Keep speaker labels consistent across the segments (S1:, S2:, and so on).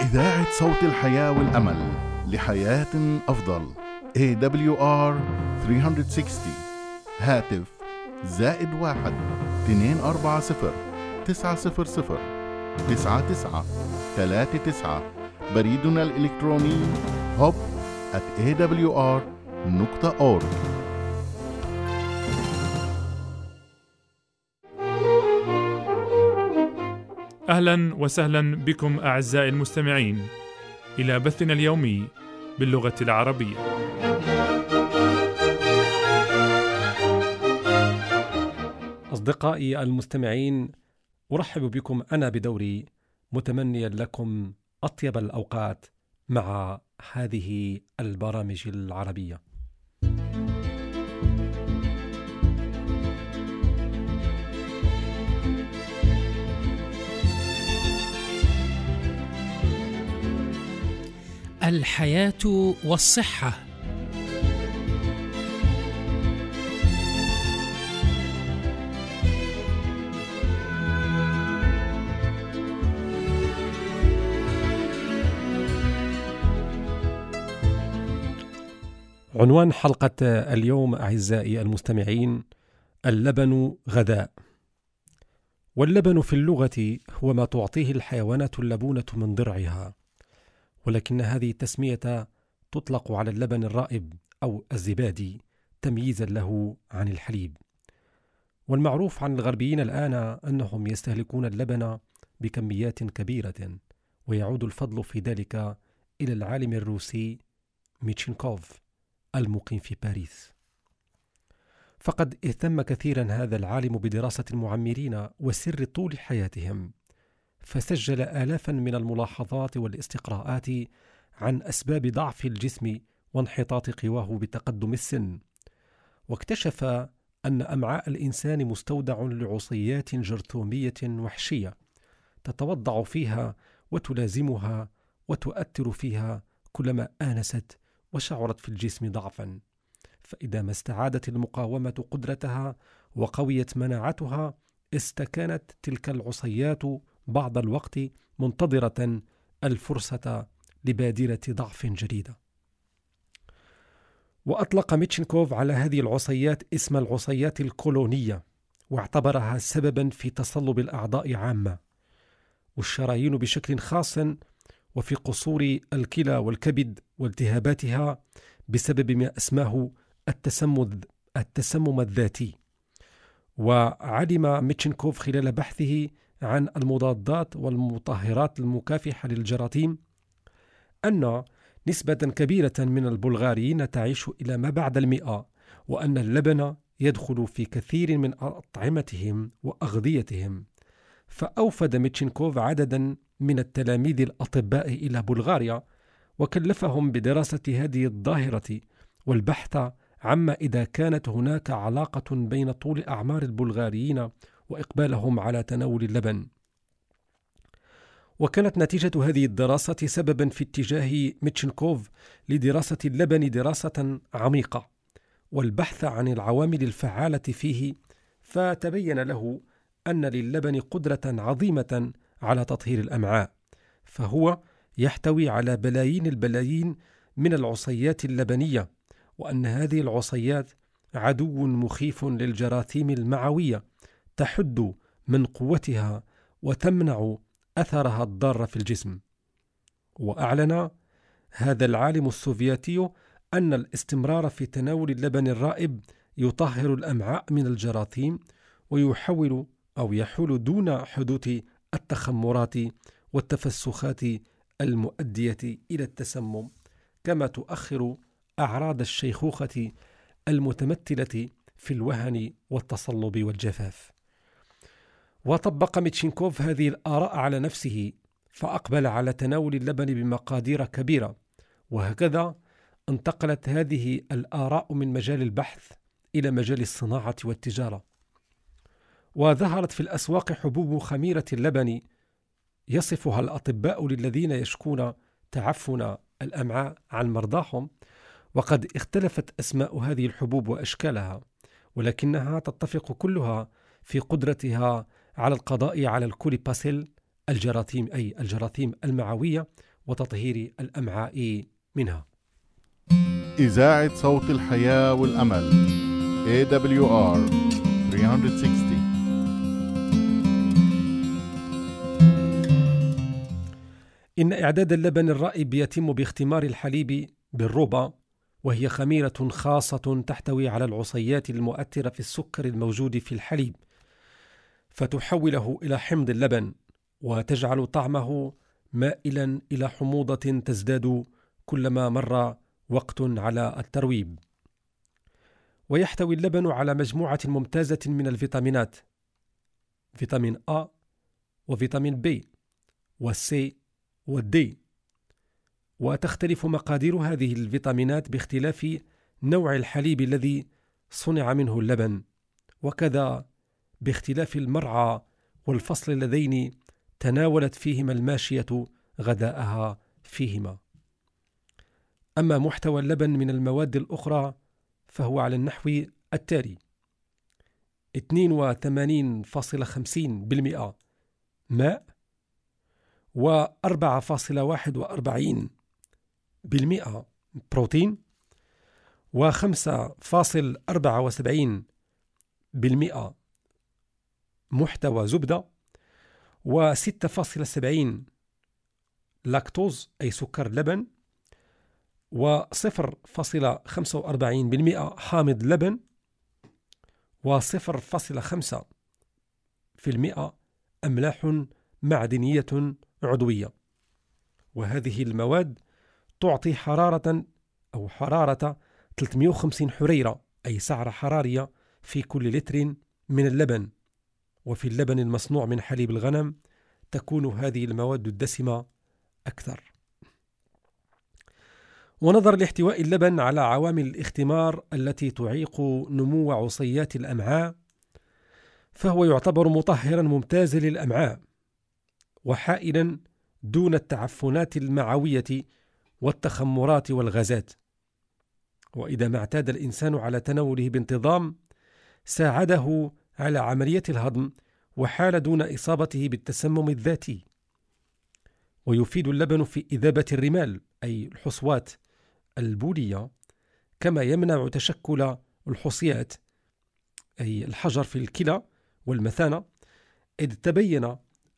S1: إذاعة صوت الحياة والأمل لحياة أفضل. AWR 360 هاتف زائد واحد اثنين أربعة صفر تسعة صفر صفر تسعة تسعة ثلاثة تسعة. بريدنا الإلكتروني hub at awr.org
S2: أهلا وسهلا بكم أعزائي المستمعين إلى بثنا اليومي باللغة العربية.
S3: أصدقائي المستمعين أرحب بكم أنا بدوري متمنيا لكم أطيب الأوقات مع هذه البرامج العربية.
S4: الحياة والصحة.
S3: عنوان حلقة اليوم أعزائي المستمعين اللبن غذاء واللبن في اللغة هو ما تعطيه الحيوانات اللبونة من ضرعها. ولكن هذه التسمية تطلق على اللبن الرائب أو الزبادي تمييزا له عن الحليب. والمعروف عن الغربيين الآن أنهم يستهلكون اللبن بكميات كبيرة ويعود الفضل في ذلك إلى العالم الروسي ميتشينكوف المقيم في باريس. فقد اهتم كثيرا هذا العالم بدراسة المعمرين وسر طول حياتهم. فسجل آلافا من الملاحظات والاستقراءات عن أسباب ضعف الجسم وانحطاط قواه بتقدم السن. واكتشف أن أمعاء الإنسان مستودع لعصيات جرثومية وحشية تتوضع فيها وتلازمها وتؤثر فيها كلما آنست وشعرت في الجسم ضعفا. فإذا ما استعادت المقاومة قدرتها وقويت مناعتها استكانت تلك العصيات بعض الوقت منتظرة الفرصة لبادرة ضعف جديدة. وأطلق ميتشنكوف على هذه العصيات اسم العصيات الكولونية واعتبرها سببا في تصلب الأعضاء عامة والشرايين بشكل خاص وفي قصور الكلى والكبد والتهاباتها بسبب ما أسماه التسمم التسمم الذاتي وعلم ميتشنكوف خلال بحثه عن المضادات والمطهرات المكافحة للجراثيم أن نسبة كبيرة من البلغاريين تعيش إلى ما بعد المئة وأن اللبن يدخل في كثير من أطعمتهم وأغذيتهم. فأوفد ميتشنكوف عددا من التلاميذ الأطباء إلى بلغاريا وكلفهم بدراسة هذه الظاهرة والبحث عما إذا كانت هناك علاقة بين طول أعمار البلغاريين وإقبالهم على تناول اللبن. وكانت نتيجة هذه الدراسة سببا في اتجاه ميتشنكوف لدراسة اللبن دراسة عميقة والبحث عن العوامل الفعالة فيه فتبين له أن للبن قدرة عظيمة على تطهير الأمعاء فهو يحتوي على بلايين البلايين من العصيات اللبنية وأن هذه العصيات عدو مخيف للجراثيم المعوية تحد من قوتها وتمنع أثرها الضار في الجسم. وأعلن هذا العالم السوفيتي أن الاستمرار في تناول اللبن الرائب يطهر الأمعاء من الجراثيم ويحول أو يحول دون حدوث التخمرات والتفسخات المؤدية إلى التسمم كما تؤخر أعراض الشيخوخة المتمثلة في الوهن والتصلب والجفاف. وطبق ميتشينكوف هذه الآراء على نفسه فأقبل على تناول اللبن بمقادير كبيرة. وهكذا انتقلت هذه الآراء من مجال البحث إلى مجال الصناعة والتجارة. وظهرت في الأسواق حبوب خميرة اللبن. يصفها الأطباء للذين يشكون تعفن الأمعاء عن مرضاهم. وقد اختلفت أسماء هذه الحبوب وأشكالها ولكنها تتفق كلها في قدرتها على القضاء على الكوليباسيل الجراثيم أي الجراثيم المعوية وتطهير الأمعاء منها.
S1: إذاعة صوت الحياة والأمل AWR 360
S3: إن إعداد اللبن الرائب يتم باختمار الحليب بالربا وهي خميرة خاصة تحتوي على العصيات المؤثرة في السكر الموجود في الحليب. فتحوله إلى حمض اللبن وتجعل طعمه مائلا إلى حموضة تزداد كلما مر وقت على الترويب. ويحتوي اللبن على مجموعة ممتازة من الفيتامينات فيتامين A وفيتامين B وال C وال D. وتختلف مقادير هذه الفيتامينات باختلاف نوع الحليب الذي صنع منه اللبن وكذا باختلاف المرعى والفصل اللذين تناولت فيهما الماشية غذاءها فيهما. أما محتوى اللبن من المواد الأخرى فهو على النحو التالي. 82.50% ماء و 4.41 بالمئة بروتين و 5.74 بالمئة محتوى زبدة و 6.70 لاكتوز أي سكر لبن و 0.45% حامض لبن و 0.5% أملاح معدنية عضوية. وهذه المواد تعطي حرارة أو حرارة 350 حريرة أي سعرة حرارية في كل لتر من اللبن. وفي اللبن المصنوع من حليب الغنم تكون هذه المواد الدسمة أكثر. ونظرا لاحتواء اللبن على عوامل الاختمار التي تعيق نمو عصيات الأمعاء فهو يعتبر مطهرا ممتازا للأمعاء وحائلا دون التعفنات المعوية والتخمرات والغازات. وإذا ما اعتاد الإنسان على تناوله بانتظام ساعده على عملية الهضم وحال دون إصابته بالتسمم الذاتي. ويفيد اللبن في إذابة الرمال أي الحصوات البولية كما يمنع تشكل الحصيات أي الحجر في الكلى والمثانة إذ تبين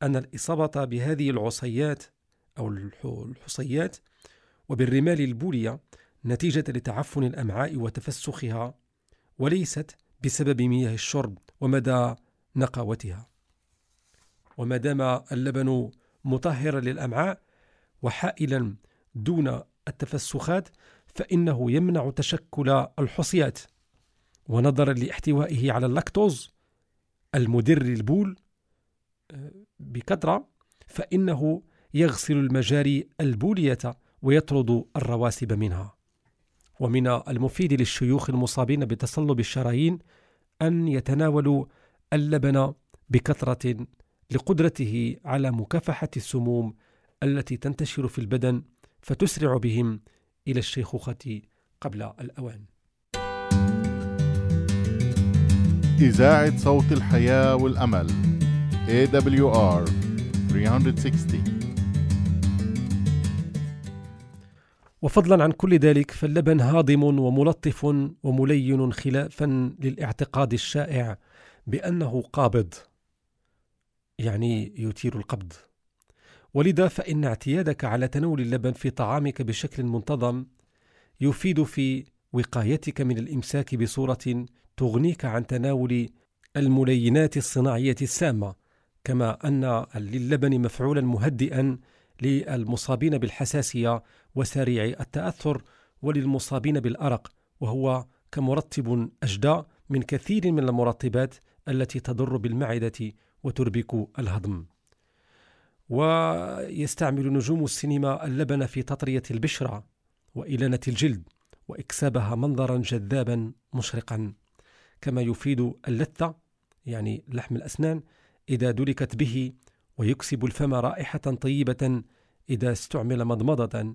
S3: أن الإصابة بهذه العصيات أو الحصيات وبالرمال البولية نتيجة لتعفن الأمعاء وتفسخها وليست بسبب مياه الشرب. ومدى نقاوتها. وما دام اللبن مطهرا للأمعاء وحائلا دون التفسخات فإنه يمنع تشكل الحصيات. ونظرا لاحتوائه على اللاكتوز المدر البول آه، بكثرة فإنه يغسل المجاري البولية ويطرد الرواسب منها. ومن المفيد للشيوخ المصابين بتصلب الشرايين أن يتناولوا اللبن بكثرة لقدرته على مكافحة السموم التي تنتشر في البدن فتسرع بهم إلى الشيخوخة قبل الأوان.
S1: إذاعة صوت الحياة والأمل AWR 360
S3: وفضلا عن كل ذلك فاللبن هاضم وملطف وملين خلافا للاعتقاد الشائع بأنه قابض يعني يثير القبض. ولذا فإن اعتيادك على تناول اللبن في طعامك بشكل منتظم يفيد في وقايتك من الإمساك بصورة تغنيك عن تناول الملينات الصناعية السامة كما أن للبن مفعولا مهدئا للمصابين بالحساسية وسريع التأثر وللمصابين بالأرق وهو كمرطب أجدى من كثير من المرطبات التي تضر بالمعدة وتربك الهضم. ويستعمل نجوم السينما اللبن في تطرية البشرة وإلانة الجلد وإكسابها منظرا جذابا مشرقا كما يفيد اللثة يعني لحم الأسنان إذا دلكت به ويكسب الفم رائحة طيبة إذا استعمل مضمضة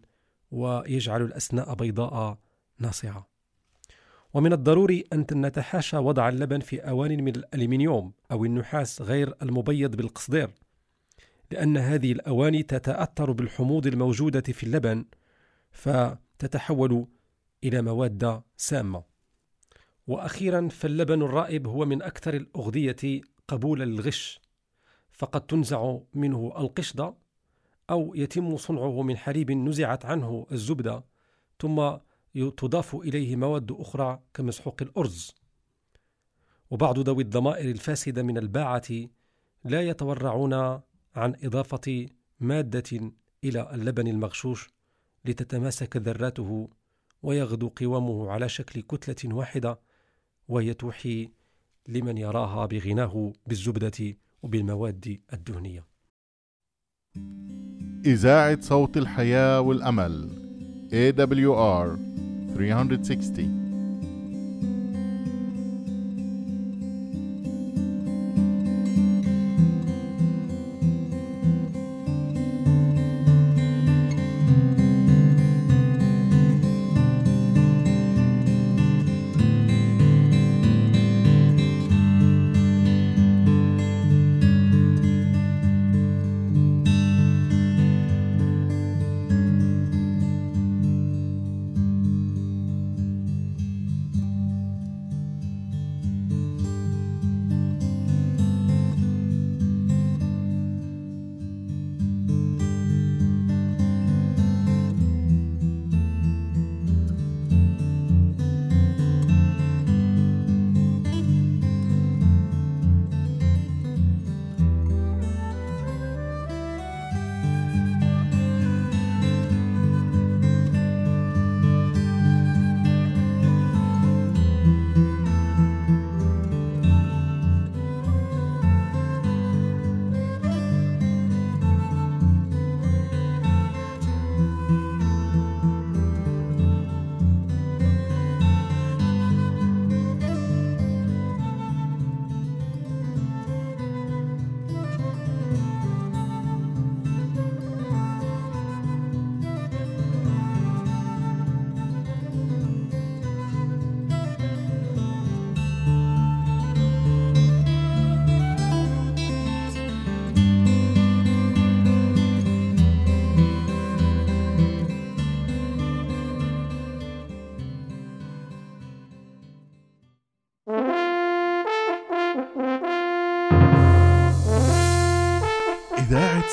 S3: ويجعل الأسناء بيضاء ناصعة. ومن الضروري أن نتحاشى وضع اللبن في أوان من الألمنيوم أو النحاس غير المبيض بالقصدير لأن هذه الأواني تتأثر بالحموض الموجودة في اللبن فتتحول إلى مواد سامة. وأخيرا فاللبن الرائب هو من أكثر الأغذية قبولا للغش فقد تنزع منه القشدة أو يتم صنعه من حليب نزعت عنه الزبدة ثم تضاف إليه مواد أخرى كمسحوق الأرز وبعض ذوي الضمائر الفاسدة من الباعة لا يتورعون عن إضافة مادة إلى اللبن المغشوش لتتماسك ذراته ويغدو قوامه على شكل كتلة واحدة وهي توحي لمن يراها بغناه بالزبدة وبالمواد الدهنية.
S5: إذاعة صوت الحياة والأمل AWR 360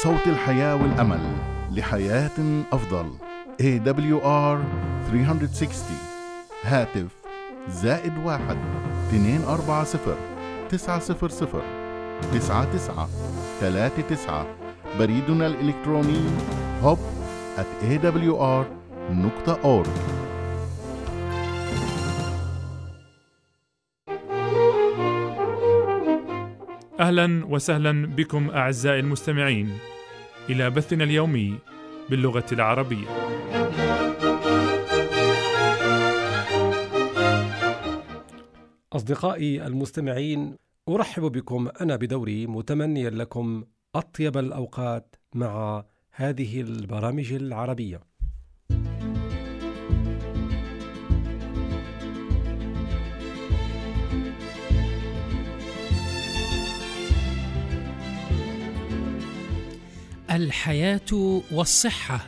S5: صوت الحياة والأمل لحياة أفضل. AWR 360 هاتف زائد واحد اثنين أربعة صفر تسعة صفر صفر تسعة تسعة ثلاثة تسعة. بريدنا الإلكتروني hub at awr
S2: أهلا وسهلا بكم أعزائي المستمعين إلى بثنا اليومي باللغة العربية.
S3: أصدقائي المستمعين أرحب بكم أنا بدوري متمنيا لكم أطيب الأوقات مع هذه البرامج العربية.
S4: الحياة والصحة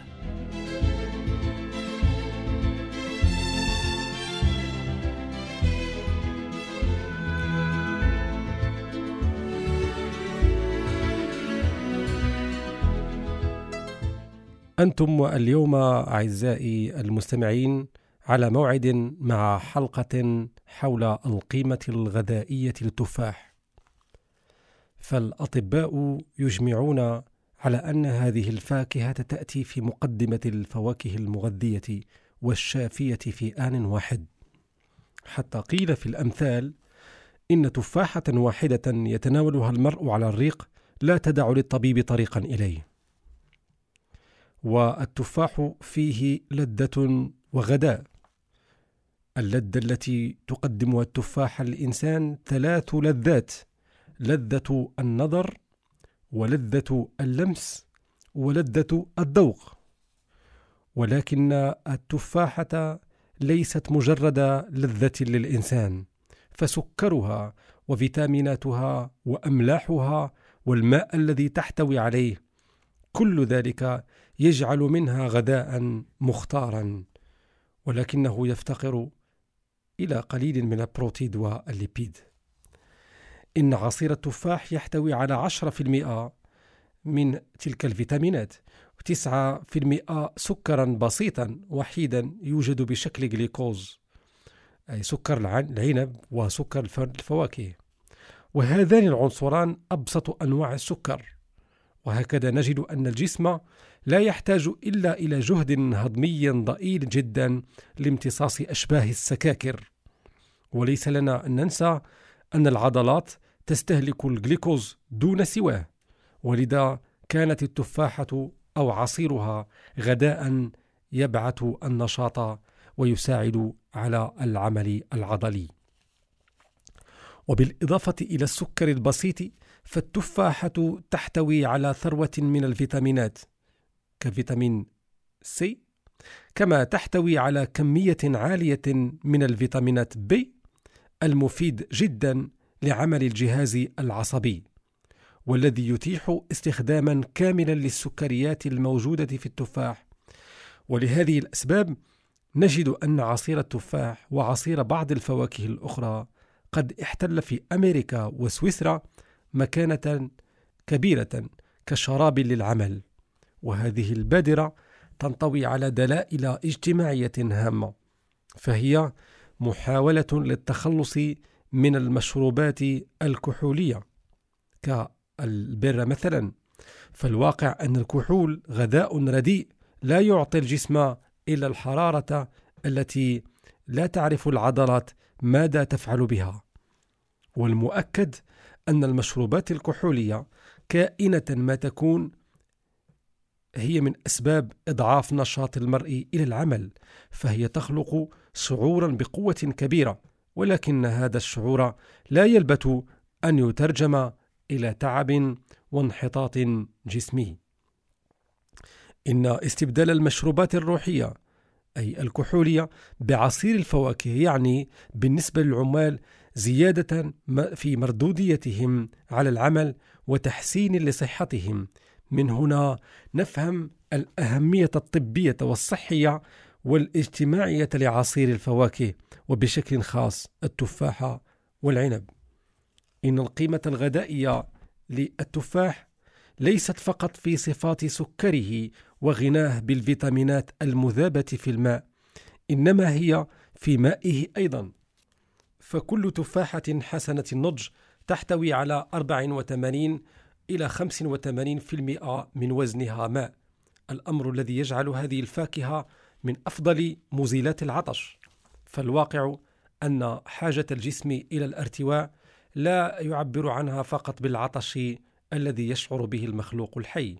S3: أنتم اليوم أعزائي المستمعين على موعد مع حلقة حول القيمة الغذائية للتفاح. فالأطباء يجمعون على أن هذه الفاكهة تأتي في مقدمة الفواكه المغذية والشافية في آن واحد. حتى قيل في الأمثال: إن تفاحة واحدة يتناولها المرء على الريق لا تدع للطبيب طريقا إليه. والتفاح فيه لذة وغداء. اللذة التي تقدمها التفاح للإنسان ثلاث لذات: لذة النظر، ولذة اللمس، ولذة الذوق. ولكن التفاحة ليست مجرد لذة للإنسان فسكرها وفيتاميناتها وأملاحها والماء الذي تحتوي عليه كل ذلك يجعل منها غداء مختارا ولكنه يفتقر إلى قليل من البروتيد والليبيد إن عصير التفاح يحتوي على 10% من تلك الفيتامينات وتسعة في المئة سكرا بسيطا وحيدا يوجد بشكل جليكوز أي سكر العنب وسكر الفواكه. وهذان العنصران أبسط أنواع السكر. وهكذا نجد أن الجسم لا يحتاج إلا إلى جهد هضمي ضئيل جدا لامتصاص أشباه السكاكر. وليس لنا أن ننسى أن العضلات تستهلك الجليكوز دون سواه ولذا كانت التفاحة أو عصيرها غداء يبعث النشاط ويساعد على العمل العضلي. وبالإضافة إلى السكر البسيط فالتفاحة تحتوي على ثروة من الفيتامينات كفيتامين سي كما تحتوي على كمية عالية من الفيتامينات بي المفيد جدا لعمل الجهاز العصبي والذي يتيح استخداما كاملا للسكريات الموجودة في التفاح. ولهذه الأسباب نجد أن عصير التفاح وعصير بعض الفواكه الأخرى قد احتل في أمريكا وسويسرا مكانة كبيرة كشراب للعمل. وهذه البادرة تنطوي على دلائل اجتماعية هامة فهي محاولة للتخلص من المشروبات الكحولية. كالبر مثلا فالواقع أن الكحول غذاء رديء لا يعطي الجسم إلا الحرارة التي لا تعرف العضلات ماذا تفعل بها. والمؤكد أن المشروبات الكحولية كائنة ما تكون هي من أسباب إضعاف نشاط المرء إلى العمل فهي تخلق شعورا بقوة كبيرة ولكن هذا الشعور لا يلبث أن يترجم إلى تعب وانحطاط جسمي. إن استبدال المشروبات الروحية أي الكحولية بعصير الفواكه يعني بالنسبة للعمال زيادة في مردوديتهم على العمل وتحسين لصحتهم من هنا نفهم الأهمية الطبية والصحية والاجتماعية لعصير الفواكه وبشكل خاص التفاحة والعنب. إن القيمة الغذائية للتفاح ليست فقط في صفات سكره وغناه بالفيتامينات المذابة في الماء إنما هي في مائه أيضا. فكل تفاحة حسنة النضج تحتوي على 84 إلى 85% من وزنها ماء الأمر الذي يجعل هذه الفاكهة من أفضل مزيلات العطش. فالواقع أن حاجة الجسم إلى الارتواء لا يعبر عنها فقط بالعطش الذي يشعر به المخلوق الحي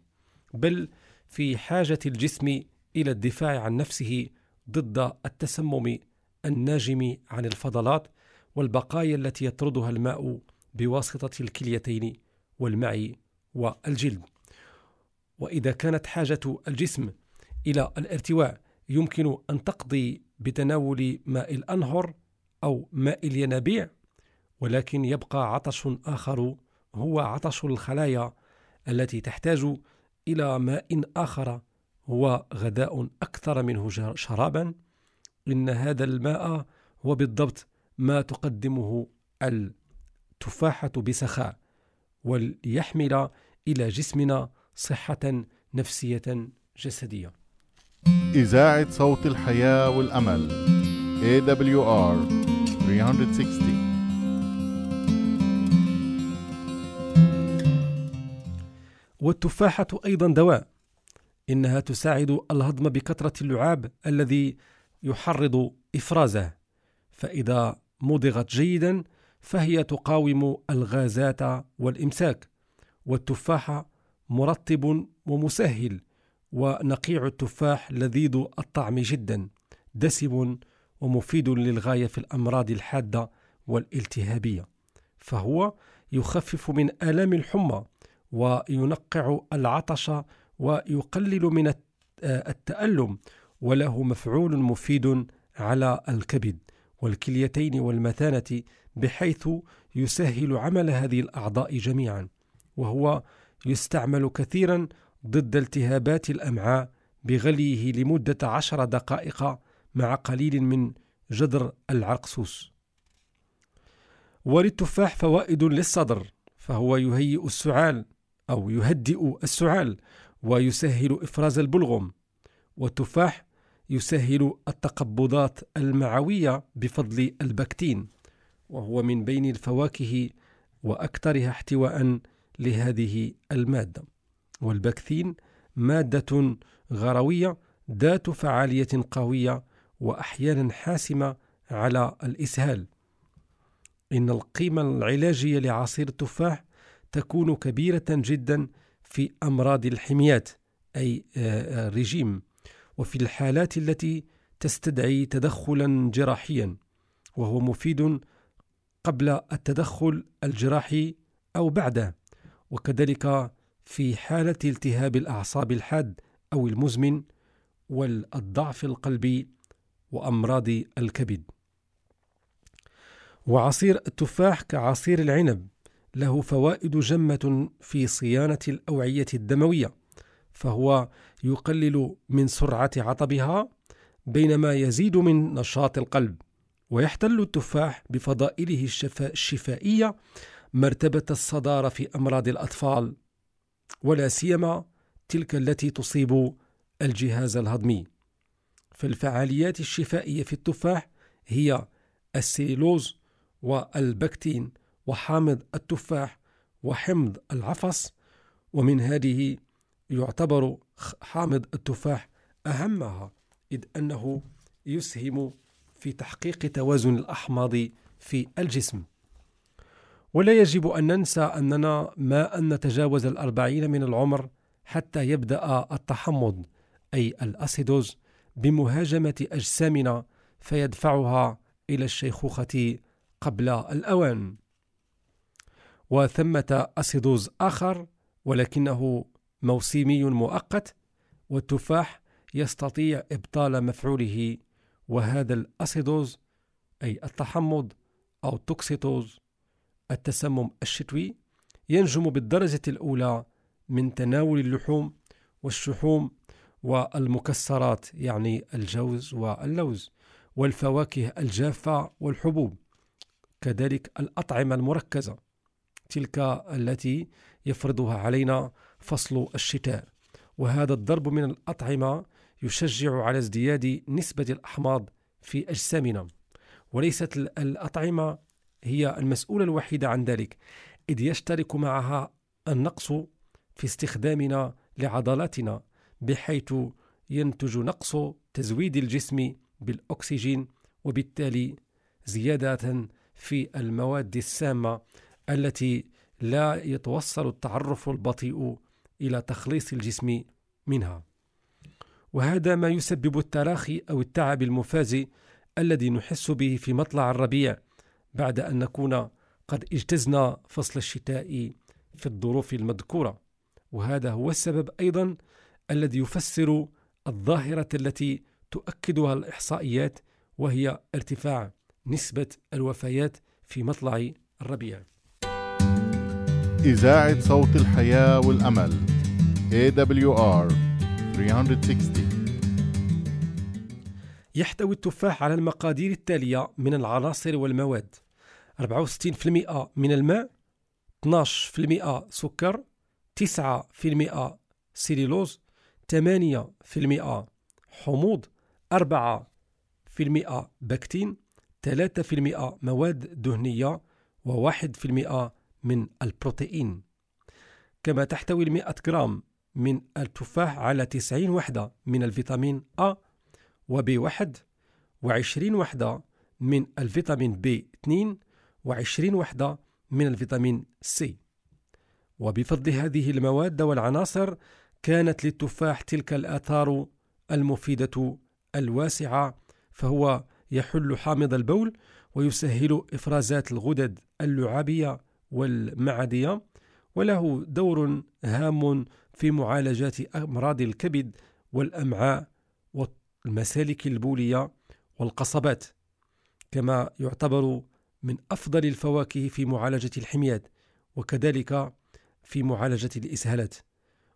S3: بل في حاجة الجسم إلى الدفاع عن نفسه ضد التسمم الناجم عن الفضلات والبقايا التي يطردها الماء بواسطة الكليتين والمعي والجلد. وإذا كانت حاجة الجسم إلى الارتواء يمكن أن تقضي بتناول ماء الأنهر أو ماء الينابيع ولكن يبقى عطش آخر هو عطش الخلايا التي تحتاج إلى ماء آخر هو غذاء أكثر منه شرابا. إن هذا الماء هو بالضبط ما تقدمه التفاحة بسخاء. وليحمل إلى جسمنا صحة نفسية جسدية.
S1: إذاعة صوت الحياة والأمل AWR 360
S3: والتفاحة أيضا دواء إنها تساعد الهضم بكثرة اللعاب الذي يحرض إفرازه. فإذا مضغت جيدا فهي تقاوم الغازات والإمساك والتفاحة مرطب ومسهل ونقيع التفاح لذيذ الطعم جدا دسم ومفيد للغاية في الأمراض الحادة والالتهابية. فهو يخفف من آلام الحمى وينقع العطش ويقلل من التألم وله مفعول مفيد على الكبد والكليتين والمثانة بحيث يسهل عمل هذه الأعضاء جميعا وهو يستعمل كثيرا ضد التهابات الأمعاء بغليه لمدة عشر دقائق مع قليل من جدر العرقسوس. وللتفاح فوائد للصدر فهو يهيئ السعال أو يهدئ السعال ويسهل إفراز البلغم. والتفاح يسهل التقبضات المعوية بفضل البكتين. وهو من بين الفواكه وأكثرها احتواء لهذه المادة. والبكتين مادة غروية ذات فعالية قوية وأحيانا حاسمة على الإسهال. إن القيمة العلاجية لعصير التفاح تكون كبيرة جدا في أمراض الحميات أي آه، آه، رجيم وفي الحالات التي تستدعي تدخلا جراحيا وهو مفيد قبل التدخل الجراحي أو بعده وكذلك في حالة التهاب الأعصاب الحاد أو المزمن والضعف القلبي وأمراض الكبد. وعصير التفاح كعصير العنب له فوائد جمة في صيانة الأوعية الدموية فهو يقلل من سرعة عطبها بينما يزيد من نشاط القلب. ويحتل التفاح بفضائله الشفائية مرتبة الصدارة في أمراض الأطفال ولا سيما تلك التي تصيب الجهاز الهضمي. فالفعاليات الشفائية في التفاح هي السيلوز والبكتين وحامض التفاح وحمض العفص ومن هذه يعتبر حامض التفاح أهمها إذ أنه يسهم في تحقيق توازن الأحماض في الجسم. ولا يجب أن ننسى أننا ما أن نتجاوز الأربعين من العمر حتى يبدأ التحمض أي الأسيدوز بمهاجمة أجسامنا فيدفعها إلى الشيخوخة قبل الأوان. وثمة acidose آخر ولكنه موسمي مؤقت والتفاح يستطيع إبطال مفعوله وهذا ال acidose أي التحمض أو toxicose التسمم الشتوي ينجم بالدرجة الأولى من تناول اللحوم والشحوم والمكسرات يعني الجوز واللوز والفواكه الجافة والحبوب. كذلك الأطعمة المركزة تلك التي يفرضها علينا فصل الشتاء. وهذا الضرب من الأطعمة يشجع على ازدياد نسبة الأحماض في أجسامنا. وليست الأطعمة هي المسؤولة الوحيدة عن ذلك إذ يشترك معها النقص في استخدامنا لعضلاتنا بحيث ينتج نقص تزويد الجسم بالأكسجين وبالتالي زيادة في المواد السامة التي لا يتوصل التعرف البطيء إلى تخليص الجسم منها. وهذا ما يسبب التراخي أو التعب المفازي الذي نحس به في مطلع الربيع بعد أن نكون قد اجتزنا فصل الشتاء في الظروف المذكورة. وهذا هو السبب أيضا الذي يفسر الظاهرة التي تؤكدها الإحصائيات وهي ارتفاع نسبة الوفيات في مطلع الربيع.
S1: إذاعة صوت الحياة والأمل AWR 360
S3: يحتوي التفاح على المقادير التالية من العناصر والمواد. 64% من الماء 12% سكر 9% سيلولوز 8% حموض 4% بكتين 3% مواد دهنية و1% من البروتين كما تحتوي المئة جرام من التفاح على 90 وحدة من الفيتامين A و B1 و20 وحدة من الفيتامين B2 و20 وحدة من الفيتامين C وبفضل هذه المواد والعناصر كانت للتفاح تلك الآثار المفيدة الواسعة فهو يحل حامض البول ويسهل إفرازات الغدد اللعابية والمعدية. وله دور هام في معالجة أمراض الكبد والأمعاء والمسالك البولية والقصبات كما يعتبر من أفضل الفواكه في معالجة الحميات وكذلك في معالجة الإسهالات.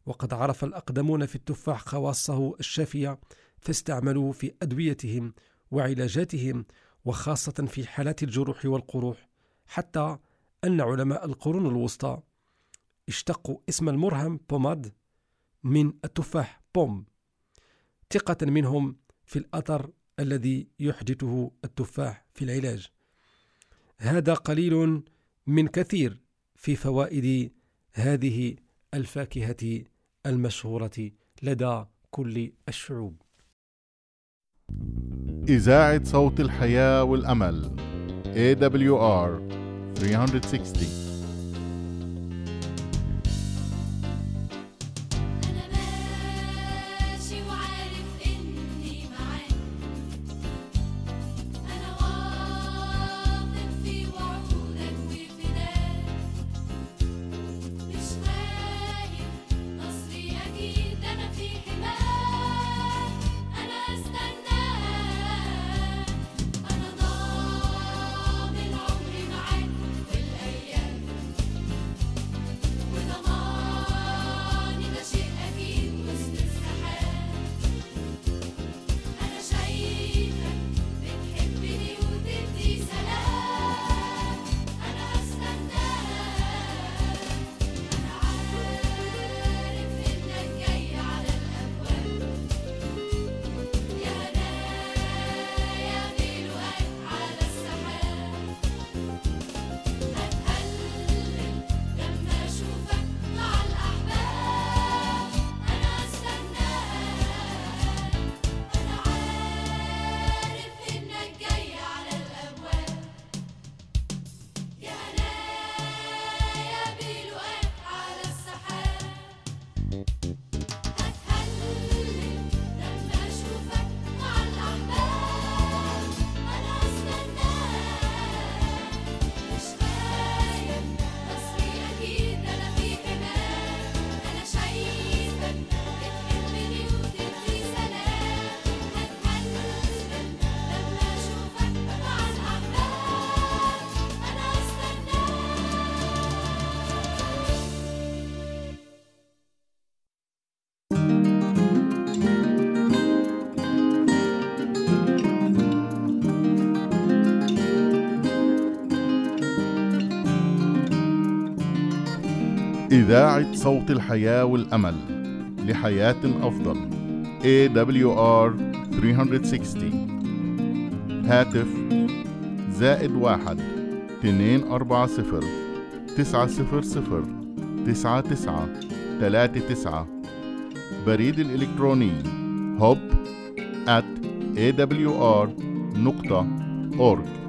S3: وقد عرف الأقدمون في التفاح خواصه الشافية فاستعملوه في أدويتهم وعلاجاتهم وخاصة في حالات الجروح والقروح حتى أن علماء القرون الوسطى اشتقوا اسم المرهم بوماد من التفاح بوم. ثقة منهم في الأثر الذي يحدثه التفاح في العلاج. هذا قليل من كثير في فوائد هذه الفاكهة المشهورة لدى كل الشعوب.
S1: إذاعة صوت الحياة والأمل AWR 360 إذاعة صوت الحياة والأمل لحياة أفضل AWR 360 هاتف زائد واحد اثنين أربعة صفر تسعة صفر صفر تسعة تسعة ثلاثة تسعة. بريد الإلكتروني hub at awr نقطة org.